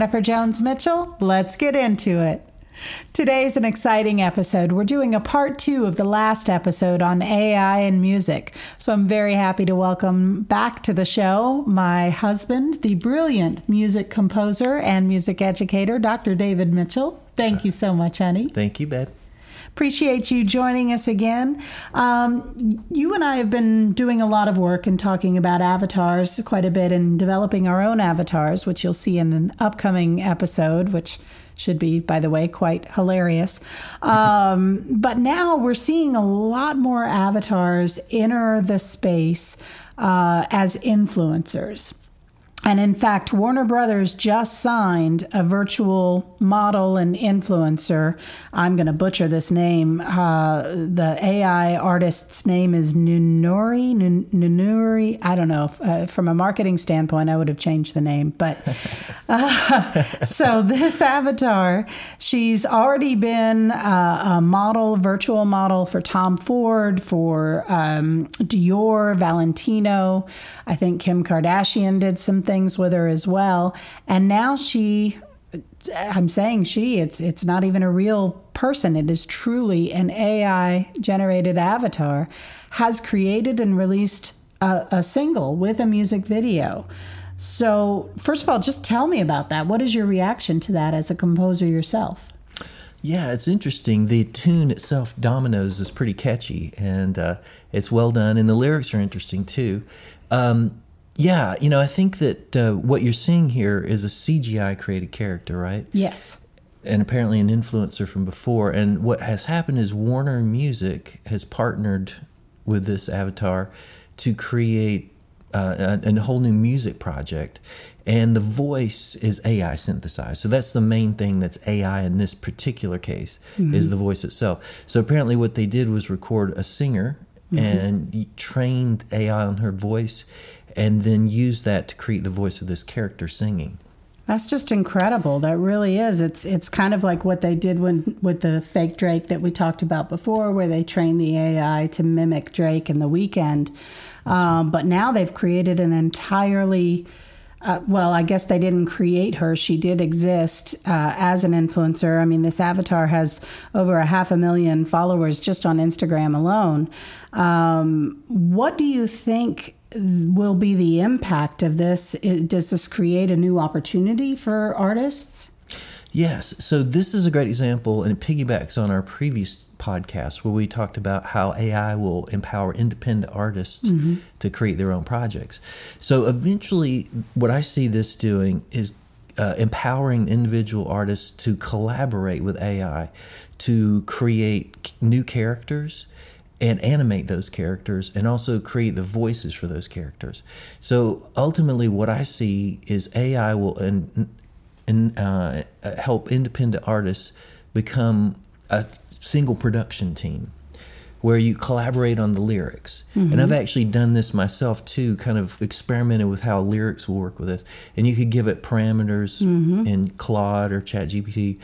Jennifer Jones Mitchell. Let's get into it. Today's an exciting episode. We're doing a part two of the last episode on AI and music. So I'm very happy to welcome back to the show my husband, the brilliant music composer and music educator, Dr. David Mitchell. Thank you so much, honey. Thank you, Beth. Appreciate you joining us again. Um, you and I have been doing a lot of work and talking about avatars quite a bit and developing our own avatars, which you'll see in an upcoming episode, which should be, by the way, quite hilarious. Um, but now we're seeing a lot more avatars enter the space uh, as influencers. And in fact, Warner Brothers just signed a virtual model and influencer. I'm going to butcher this name. Uh, the AI artist's name is Nunuri. Nunuri. I don't know. Uh, from a marketing standpoint, I would have changed the name. But uh, so this avatar, she's already been uh, a model, virtual model for Tom Ford, for um, Dior, Valentino. I think Kim Kardashian did some things with her as well. And now she I'm saying she, it's it's not even a real person. It is truly an AI generated avatar, has created and released a, a single with a music video. So, first of all, just tell me about that. What is your reaction to that as a composer yourself? Yeah, it's interesting. The tune itself, Dominoes, is pretty catchy and uh, it's well done, and the lyrics are interesting too. Um, yeah, you know, I think that uh, what you're seeing here is a CGI created character, right? Yes. And apparently an influencer from before. And what has happened is Warner Music has partnered with this avatar to create uh, a, a, whole new music project. And the voice is AI synthesized. So that's the main thing that's AI in this particular case mm-hmm. is the voice itself. So apparently what they did was record a singer mm-hmm. and trained AI on her voice and then use that to create the voice of this character singing. That's just incredible. That really is. It's it's kind of like what they did when with the fake Drake that we talked about before, where they trained the AI to mimic Drake in the Weeknd. Um, but now they've created an entirely uh, well, I guess they didn't create her. She did exist uh, as an influencer. I mean, this avatar has over a half a million followers just on Instagram alone. Um, what do you think will be the impact of this? Does this create a new opportunity for artists? Yes. So this is a great example, and it piggybacks on our previous podcast where we talked about how AI will empower independent artists mm-hmm. to create their own projects. So eventually, what I see this doing is uh, empowering individual artists to collaborate with AI to create new characters and animate those characters and also create the voices for those characters. So ultimately, what I see is AI will in, in, uh, help independent artists become a single production team where you collaborate on the lyrics. Mm-hmm. And I've actually done this myself too, kind of experimented with how lyrics will work with this. And you could give it parameters mm-hmm. in Claude or ChatGPT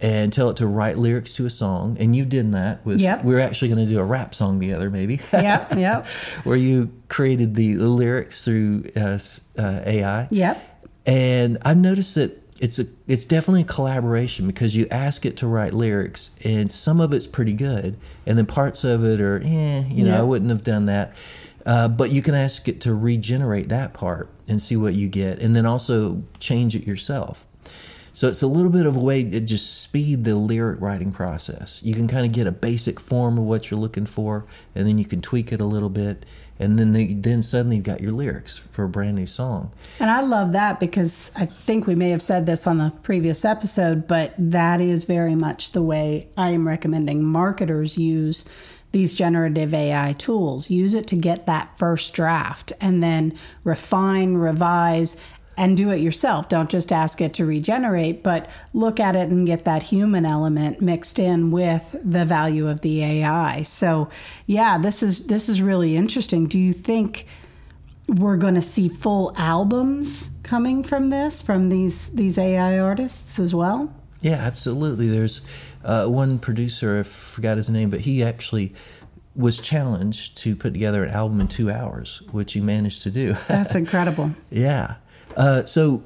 and tell it to write lyrics to a song. And you did that with, yep. we are actually going to do a rap song together, maybe. Yep, yep. Where you created the lyrics through uh, uh, AI. Yep. And I've noticed that it's a it's definitely a collaboration because you ask it to write lyrics and some of it's pretty good and then parts of it are eh you know yep. I wouldn't have done that uh, but you can ask it to regenerate that part and see what you get and then also change it yourself so it's a little bit of a way to just speed the lyric writing process. You can kind of get a basic form of what you're looking for, and then you can tweak it a little bit, and then they, then suddenly you've got your lyrics for a brand new song. And I love that because I think we may have said this on the previous episode, but that is very much the way I am recommending marketers use these generative AI tools. Use it to get that first draft and then refine, revise, and do it yourself. Don't just ask it to regenerate, but look at it and get that human element mixed in with the value of the AI. So, yeah, this is this is really interesting. Do you think we're going to see full albums coming from this from these these AI artists as well? Yeah, absolutely. There's uh, one producer, I forgot his name, but he actually was challenged to put together an album in two hours, which he managed to do. That's incredible. yeah. Uh, so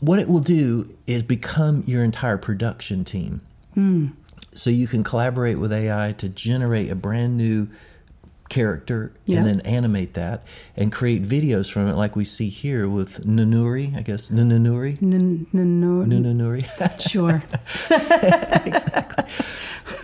what it will do is become your entire production team. So you can collaborate with AI to generate a brand new character Yeah. and then animate that and create videos from it, like we see here with Nunuri, I guess. Nunuri? N- n- no, Nunuri.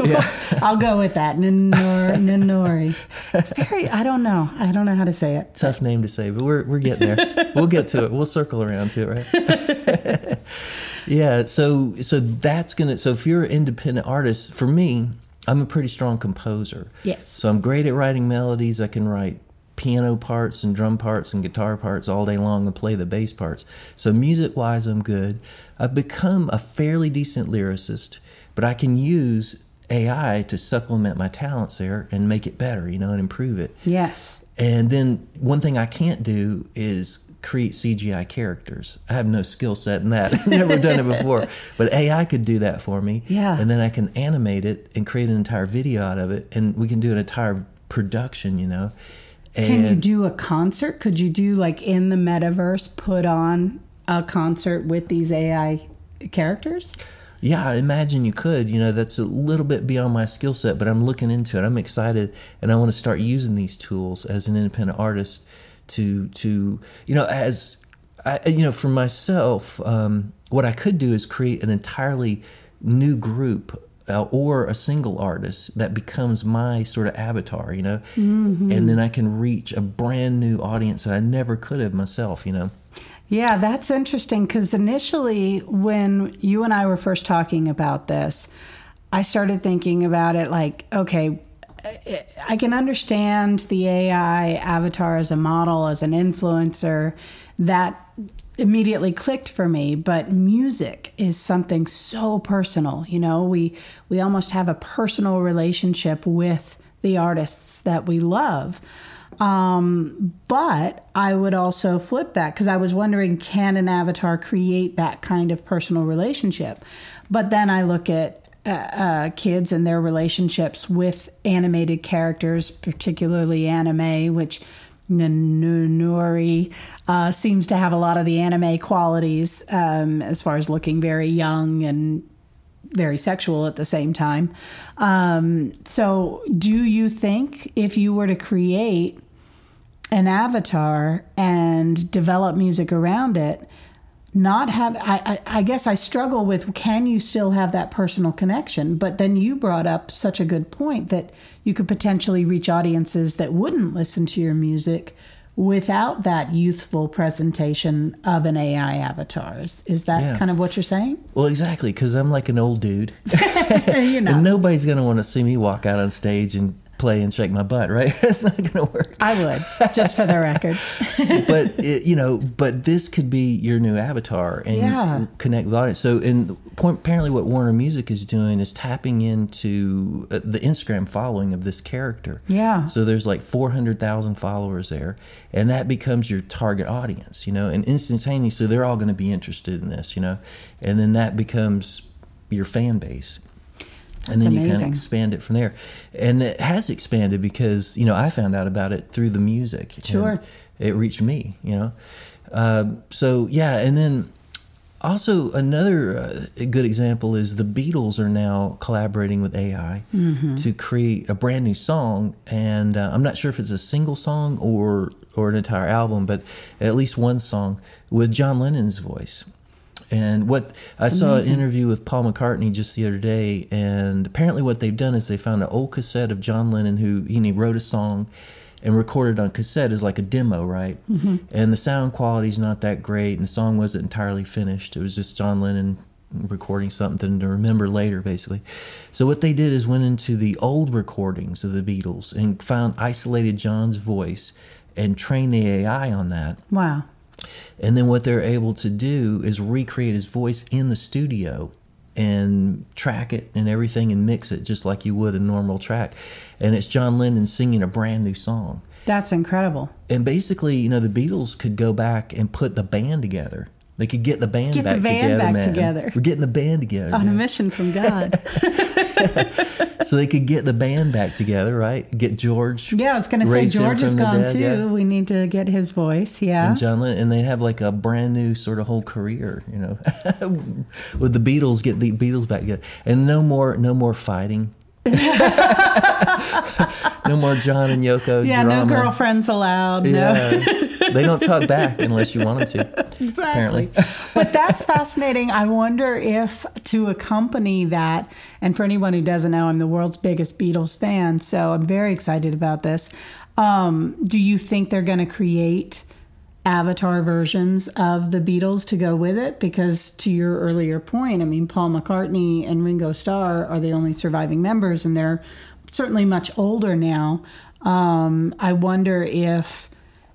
Yeah. I'll go with that. Nanori. It's very, I don't know. I don't know how to say it. Tough name to say, but we're we're getting there. we'll get to it. We'll circle around to it, right? yeah. So so that's gonna. So if you're an independent artist, for me, I'm a pretty strong composer. Yes. So I'm great at writing melodies. I can write piano parts and drum parts and guitar parts all day long and play the bass parts. So music wise, I'm good. I've become a fairly decent lyricist, but I can use AI to supplement my talents there and make it better, you know, and improve it. Yes. And then one thing I can't do is create CGI characters. I have no skill set in that. I've never done it before. But AI could do that for me. Yeah. And then I can animate it and create an entire video out of it. And we can do an entire production, you know. And Can you do a concert? Could you do like in the metaverse, put on a concert with these AI characters? Yeah, I imagine you could. You know, that's a little bit beyond my skill set, but I'm looking into it. I'm excited, and I want to start using these tools as an independent artist to to you know as I, you know for myself. Um, what I could do is create an entirely new group. Uh, or a single artist that becomes my sort of avatar, you know, and then I can reach a brand new audience that I never could have myself, you know. Yeah, that's interesting because initially, when you and I were first talking about this, I started thinking about it like, okay, I can understand the AI avatar as a model, as an influencer. That immediately clicked for me but music is something so personal you know we we almost have a personal relationship with the artists that we love um, but I would also flip that because I was wondering can an avatar create that kind of personal relationship? But then I look at uh, uh, kids and their relationships with animated characters, particularly anime, which Nori uh, seems to have a lot of the anime qualities um, as far as looking very young and very sexual at the same time. Um, so, do you think if you were to create an avatar and develop music around it, not have I, I, I guess I struggle with can you still have that personal connection? But then you brought up such a good point that you could potentially reach audiences that wouldn't listen to your music without that youthful presentation of an AI avatar. Is, is that Yeah. kind of what you're saying? Well, exactly, because I'm like an old dude. you know. And nobody's going to want to see me walk out on stage and play and shake my butt, right? That's not going to work. I would, just for the record. but it, you know, but this could be your new avatar and Yeah. connect with audience. So, point, apparently, what Warner Music is doing is tapping into uh, the Instagram following of this character. Yeah. So there's like 400,000 followers there, and that becomes your target audience, you know, and instantaneously they're all going to be interested in this, you know, and then that becomes your fan base. And That's then you kind of expand it from there. And it has expanded because, you know, I found out about it through the music. Sure. It reached me, you know. Um so, yeah. And then also, another uh, good example is the Beatles are now collaborating with AI Mm-hmm. to create a brand new song. And uh, I'm not sure if it's a single song or, or an entire album, but at least one song with John Lennon's voice. And what I saw an interview with Paul McCartney just the other day, and apparently what they've done is they found an old cassette of John Lennon who he wrote a song and recorded on cassette as like a demo, right? Mm-hmm. And the sound quality's not that great, and the song wasn't entirely finished. It was just John Lennon recording something to remember later, basically. So what they did is went into the old recordings of the Beatles and found isolated John's voice and trained the AI on that. Wow. And then what they're able to do is recreate his voice in the studio and track it and everything and mix it just like you would a normal track. And it's John Lennon singing a brand new song. That's incredible. And basically, you know, the Beatles could go back and put the band together They could get the band Get the back band together, back man. together. We're getting the band together. On a mission from God. so they could get the band back together, right? Get George. yeah, I was going to say George is gone dead, too. yeah. We need to get his voice. Yeah. And John Lennon, and they have like a brand new sort of whole career, you know, with the Beatles. Get the Beatles back together, and no more, no more fighting. no more John and Yoko yeah, drama. no girlfriends allowed. No. Yeah, they don't talk back unless you want them to. Exactly. Apparently. but that's fascinating. I wonder if to accompany that, and for anyone who doesn't know, I'm the world's biggest Beatles fan, so I'm very excited about this. Um, do you think they're going to create avatar versions of the Beatles to go with it? Because to your earlier point, I mean, Paul McCartney and Ringo Starr are the only surviving members, and they're certainly much older now. Um, I wonder if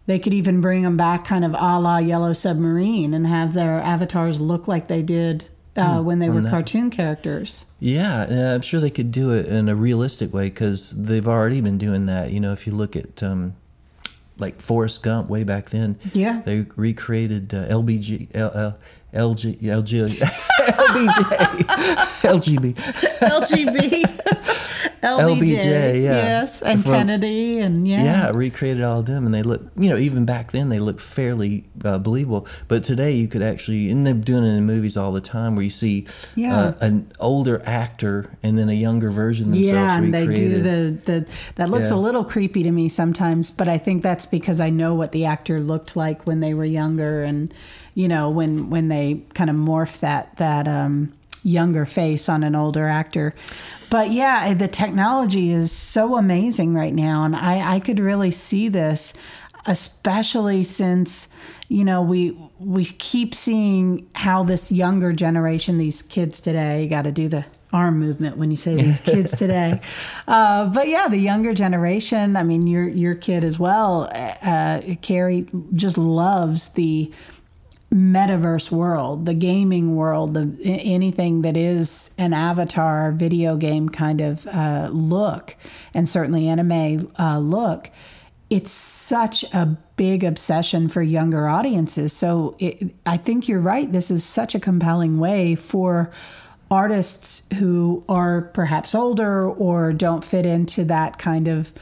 they could even bring them back kind of a la Yellow Submarine and have their avatars look like they did uh, when they were cartoon characters. Yeah, I'm sure they could do it in a realistic way because they've already been doing that. You know, if you look at um, like Forrest Gump way back then, Yeah. they recreated uh, LBG, L, L, LG, LG, LBJ, LGB, LGB. LBJ, LBJ, yeah. Yes, and From- Kennedy, and yeah. yeah, recreated all of them, and they look, you know, even back then they look fairly uh, believable. But today you could actually, and they're doing it in movies all the time, where you see Yeah. uh, an older actor and then a younger version themselves Yeah, and they recreated. do the, the that looks Yeah. a little creepy to me sometimes, but I think that's because I know what the actor looked like when they were younger, and you know when when they kind of morph that that um, younger face on an older actor. But yeah, the technology is so amazing right now, and I I could really see this, especially since you know we we keep seeing how this younger generation, these kids today, got to do the arm movement when you say these kids today. Uh, but yeah, the younger generation. I mean, your your kid as well, uh, Carrie, just loves the metaverse world, the gaming world, the anything that is an avatar video game kind of uh, look, and certainly anime uh, look. It's such a big obsession for younger audiences. So it, I think you're right. This is such a compelling way for artists who are perhaps older or don't fit into that kind of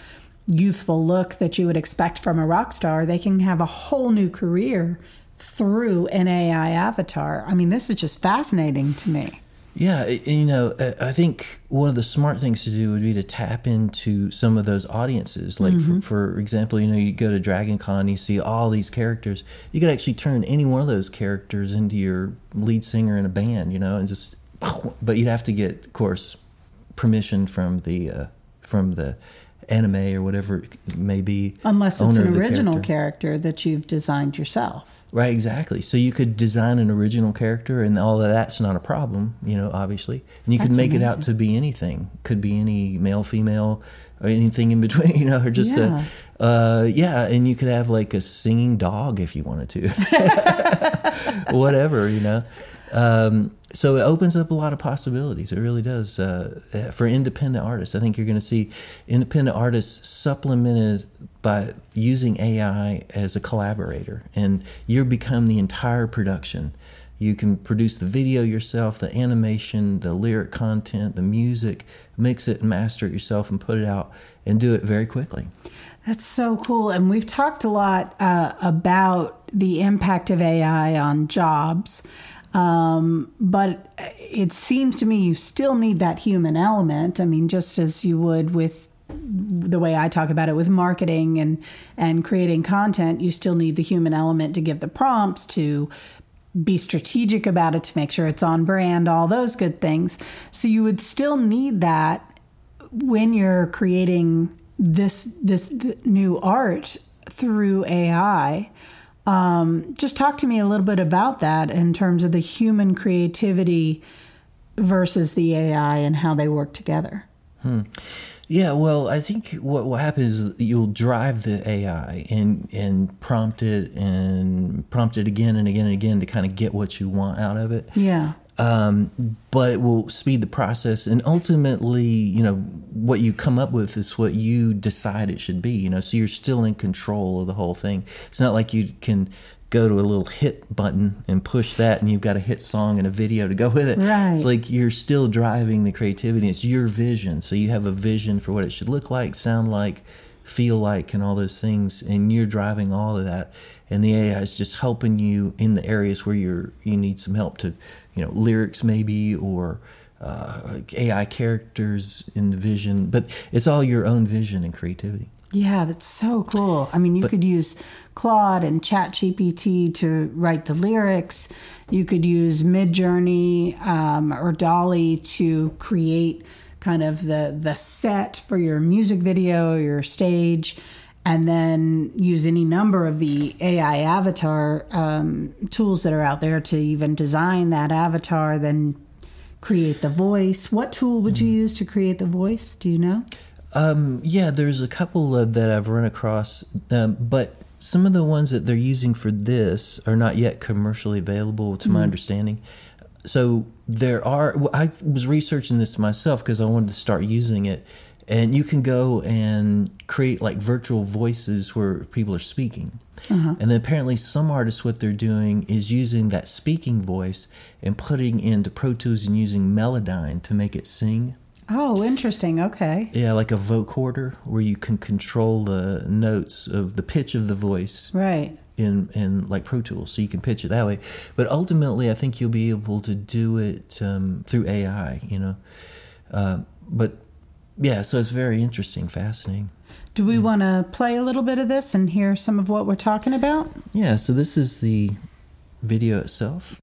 youthful look that you would expect from a rock star. They can have a whole new career through an AI avatar. I mean, this is just fascinating to me. Yeah, you know, I think one of the smart things to do would be to tap into some of those audiences. Like, Mm-hmm. for, for example, you know, you go to Dragon Con, you see all these characters. You could actually turn any one of those characters into your lead singer in a band, you know, and just, but you'd have to get, of course, permission from the uh, from the anime or whatever it may be. Unless it's an original character. character that you've designed yourself. Right, exactly. So you could design an original character, and all of that's not a problem, you know, obviously. And you could That's make it out to be anything. Could be any male, female, or anything in between, you know, or just Yeah. a, uh, yeah. And you could have like a singing dog if you wanted to, whatever, you know. Um, so it opens up a lot of possibilities. It really does uh, for independent artists. I think you're going to see independent artists supplemented by using AI as a collaborator, and you become the entire production. You can produce the video yourself, the animation, the lyric content, the music, mix it and master it yourself, and put it out, and do it very quickly. That's so cool. And we've talked a lot uh, about the impact of AI on jobs. Um, but it seems to me you still need that human element. I mean, just as you would with the way I talk about it with marketing and and creating content, you still need the human element to give the prompts to be strategic about it to make sure it's on brand, all those good things. So you would still need that when you're creating this this th- new art through AI. Um, just talk to me a little bit about that in terms of the human creativity versus the AI and how they work together. Hmm. Yeah, well, I think what will happen is you'll drive the AI and and prompt it and prompt it again and again and again to kind of get what you want out of it. Yeah. Um, but it will speed the process, and ultimately, you know, what you come up with is what you decide it should be. You know, so you're still in control of the whole thing. It's not like you can go to a little hit button and push that and you've got a hit song and a video to go with it. Right. It's like you're still driving the creativity. It's your vision. So you have a vision for what it should look like, sound like, feel like, and all those things. And you're driving all of that. And the AI is just helping you in the areas where you're you need some help to, you know, lyrics maybe or uh, AI characters in the vision. But it's all your own vision and creativity. Yeah, that's so cool. I mean, you could use Claude and ChatGPT to write the lyrics. You could use Midjourney um, or DALL-E to create kind of the the set for your music video, your stage, and then use any number of the AI avatar um, tools that are out there to even design that avatar. Then create the voice. What tool would you use to create the voice? Do you know? Um, yeah, there's a couple of that I've run across, um, but some of the ones that they're using for this are not yet commercially available, to my understanding. So there are. I was researching this myself because I wanted to start using it, and you can go and create like virtual voices where people are speaking. Uh-huh. And then apparently, some artists, what they're doing is using that speaking voice and putting into Pro Tools and using Melodyne to make it sing. Oh, interesting. Okay. Yeah, like a vocoder where you can control the notes of the pitch of the voice Right. In in like Pro Tools, so you can pitch it that way. But ultimately, I think you'll be able to do it um, through AI. You know, uh, but yeah, so it's very interesting, fascinating. Do we want to play a little bit of this and hear some of what we're talking about? Yeah, so this is the video itself.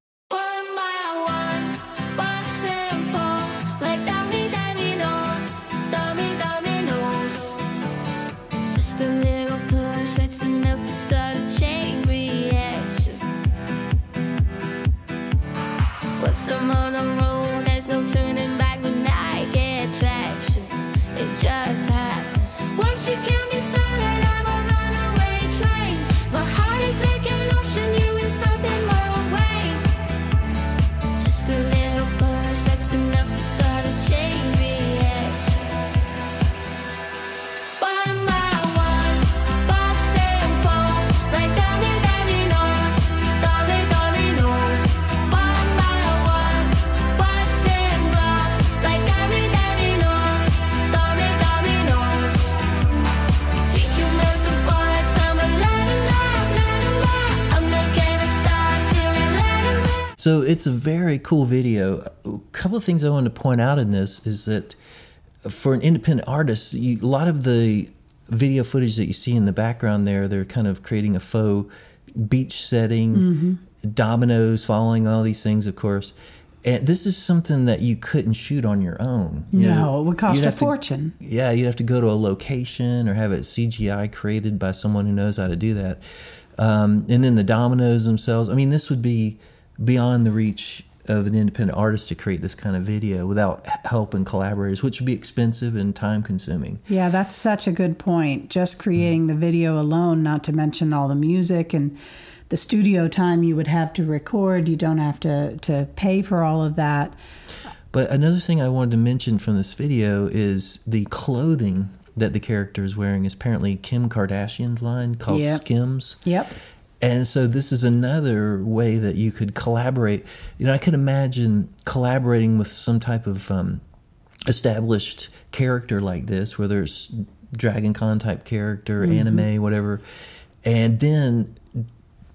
I'm on the road, there's no turning back when I get traction. It just. Once you So it's a very cool video. A couple of things I want to point out in this is that for an independent artist, you, a lot of the video footage that you see in the background there, they're kind of creating a faux beach setting, dominoes following all these things, of course. And this is something that you couldn't shoot on your own. You No, know, it would cost a have to- fortune. yeah, you'd have to go to a location or have it CGI created by someone who knows how to do that. Um, and then the dominoes themselves. I mean, this would be beyond the reach of an independent artist to create this kind of video without help and collaborators, which would be expensive and time consuming. Yeah, that's such a good point. Just creating the video alone, not to mention all the music and the studio time you would have to record. You don't have to, to pay for all of that. But another thing I wanted to mention from this video is the clothing that the character is wearing is apparently Kim Kardashian's line called Yep. Skims. Yep. And so this is another way that you could collaborate. You know, I could imagine collaborating with some type of um, established character like this, whether it's Dragon Con type character, anime, whatever, and then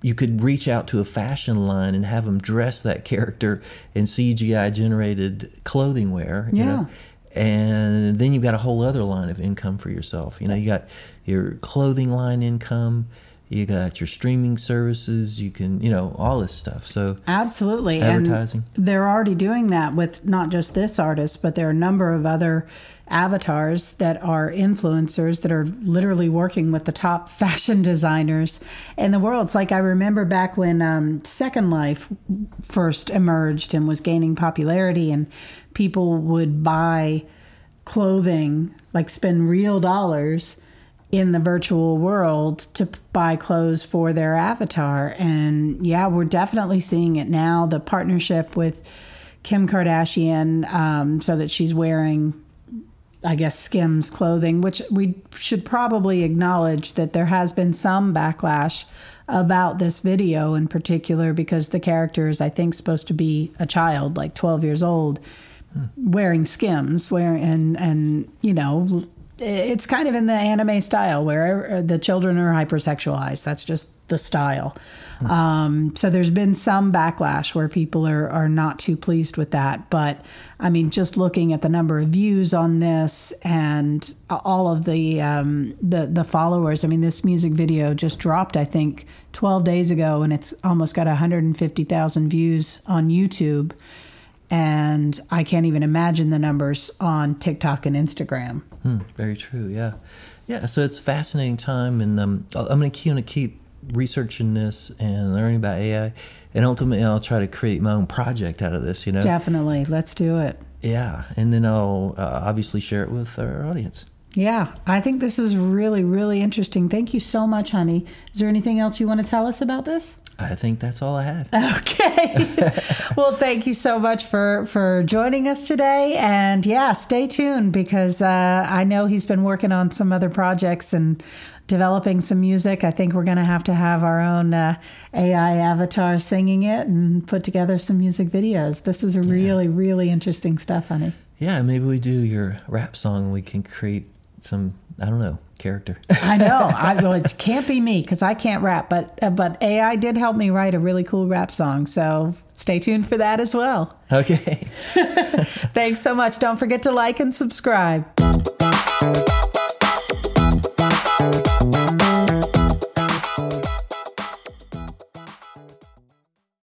you could reach out to a fashion line and have them dress that character in CGI generated clothing wear. You Yeah. know? And then you've got a whole other line of income for yourself. You know, you got your clothing line income, you got your streaming services, you can, you know, all this stuff. So Absolutely. Advertising. And they're already doing that with not just this artist, but there are a number of other avatars that are influencers that are literally working with the top fashion designers in the world. It's like I remember back when um, Second Life first emerged and was gaining popularity, and people would buy clothing, like spend real dollars in the virtual world to buy clothes for their avatar. And yeah, we're definitely seeing it now. The partnership with Kim Kardashian, um, so that she's wearing I guess, Skims clothing, which we should probably acknowledge that there has been some backlash about this video in particular because the character is, I think, supposed to be a child, like 12 years old, wearing Skims, wearing and and you know, it's kind of in the anime style where the children are hypersexualized. That's just the style. Um, so there's been some backlash where people are, are not too pleased with that. But I mean, just looking at the number of views on this and all of the um, the the followers. I mean, this music video just dropped, I think, 12 days ago, and it's almost got 150,000 views on YouTube. And I can't even imagine the numbers on TikTok and Instagram. Hmm, very true. Yeah, yeah. So it's a fascinating time, and um, I'm going to keep researching this and learning about AI, and ultimately I'll try to create my own project out of this. You know, Definitely, let's do it. yeah, and then I'll uh, obviously share it with our audience. Yeah, I think this is really, really interesting. Thank you so much, honey. Is there anything else you want to tell us about this? I think that's all I had. Okay. well, thank you so much for for joining us today, and yeah, stay tuned because uh, I know he's been working on some other projects and developing some music. I think we're going to have to have our own uh, AI avatar singing it and put together some music videos. This is really, really interesting stuff, honey. Yeah, maybe we do your rap song. We can create some I don't know character. I know. I well, it can't be me because I can't rap, but uh, but AI did help me write a really cool rap song. So stay tuned for that as well. okay. Thanks so much. Don't forget to like and subscribe.